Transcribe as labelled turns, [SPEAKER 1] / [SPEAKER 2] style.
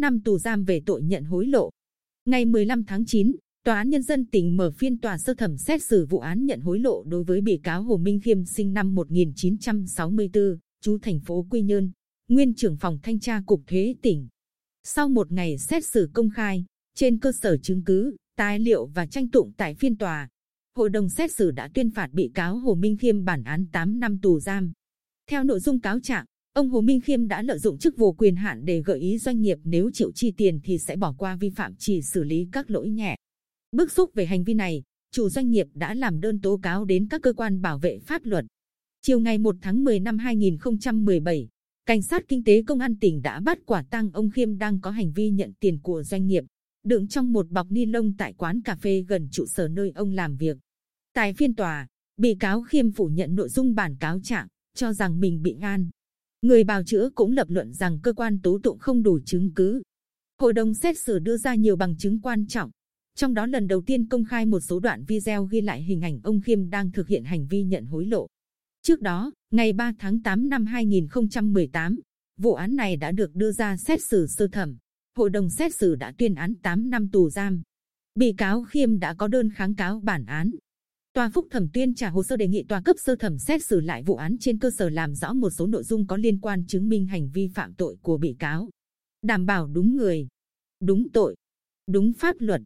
[SPEAKER 1] năm tù giam về tội nhận hối lộ. Ngày 15 tháng 9, Tòa án Nhân dân tỉnh mở phiên tòa sơ thẩm xét xử vụ án nhận hối lộ đối với bị cáo Hồ Minh Khiêm sinh năm 1964, chú thành phố Quy Nhơn, nguyên trưởng phòng thanh tra cục thuế tỉnh. Sau một ngày xét xử công khai, trên cơ sở chứng cứ, tài liệu và tranh tụng tại phiên tòa, hội đồng xét xử đã tuyên phạt bị cáo Hồ Minh Khiêm bản án 8 năm tù giam. Theo nội dung cáo trạng, ông Hồ Minh Khiêm đã lợi dụng chức vụ quyền hạn để gợi ý doanh nghiệp nếu chịu chi tiền thì sẽ bỏ qua vi phạm chỉ xử lý các lỗi nhẹ. Bức xúc về hành vi này, chủ doanh nghiệp đã làm đơn tố cáo đến các cơ quan bảo vệ pháp luật. Chiều ngày 1 tháng 10 năm 2017, Cảnh sát Kinh tế Công an tỉnh đã bắt quả tang ông Khiêm đang có hành vi nhận tiền của doanh nghiệp, đựng trong một bọc ni lông tại quán cà phê gần trụ sở nơi ông làm việc. Tại phiên tòa, bị cáo Khiêm phủ nhận nội dung bản cáo trạng, cho rằng mình bị ngan. Người bào chữa cũng lập luận rằng cơ quan tố tụng không đủ chứng cứ. Hội đồng xét xử đưa ra nhiều bằng chứng quan trọng, trong đó lần đầu tiên công khai một số đoạn video ghi lại hình ảnh ông Khiêm đang thực hiện hành vi nhận hối lộ. Trước đó, ngày 3 tháng 8 năm 2018, vụ án này đã được đưa ra xét xử sơ thẩm. Hội đồng xét xử đã tuyên án 8 năm tù giam. Bị cáo Khiêm đã có đơn kháng cáo bản án. Tòa phúc thẩm tuyên trả hồ sơ đề nghị tòa cấp sơ thẩm xét xử lại vụ án trên cơ sở làm rõ một số nội dung có liên quan chứng minh hành vi phạm tội của bị cáo. Đảm bảo đúng người, đúng tội, đúng pháp luật.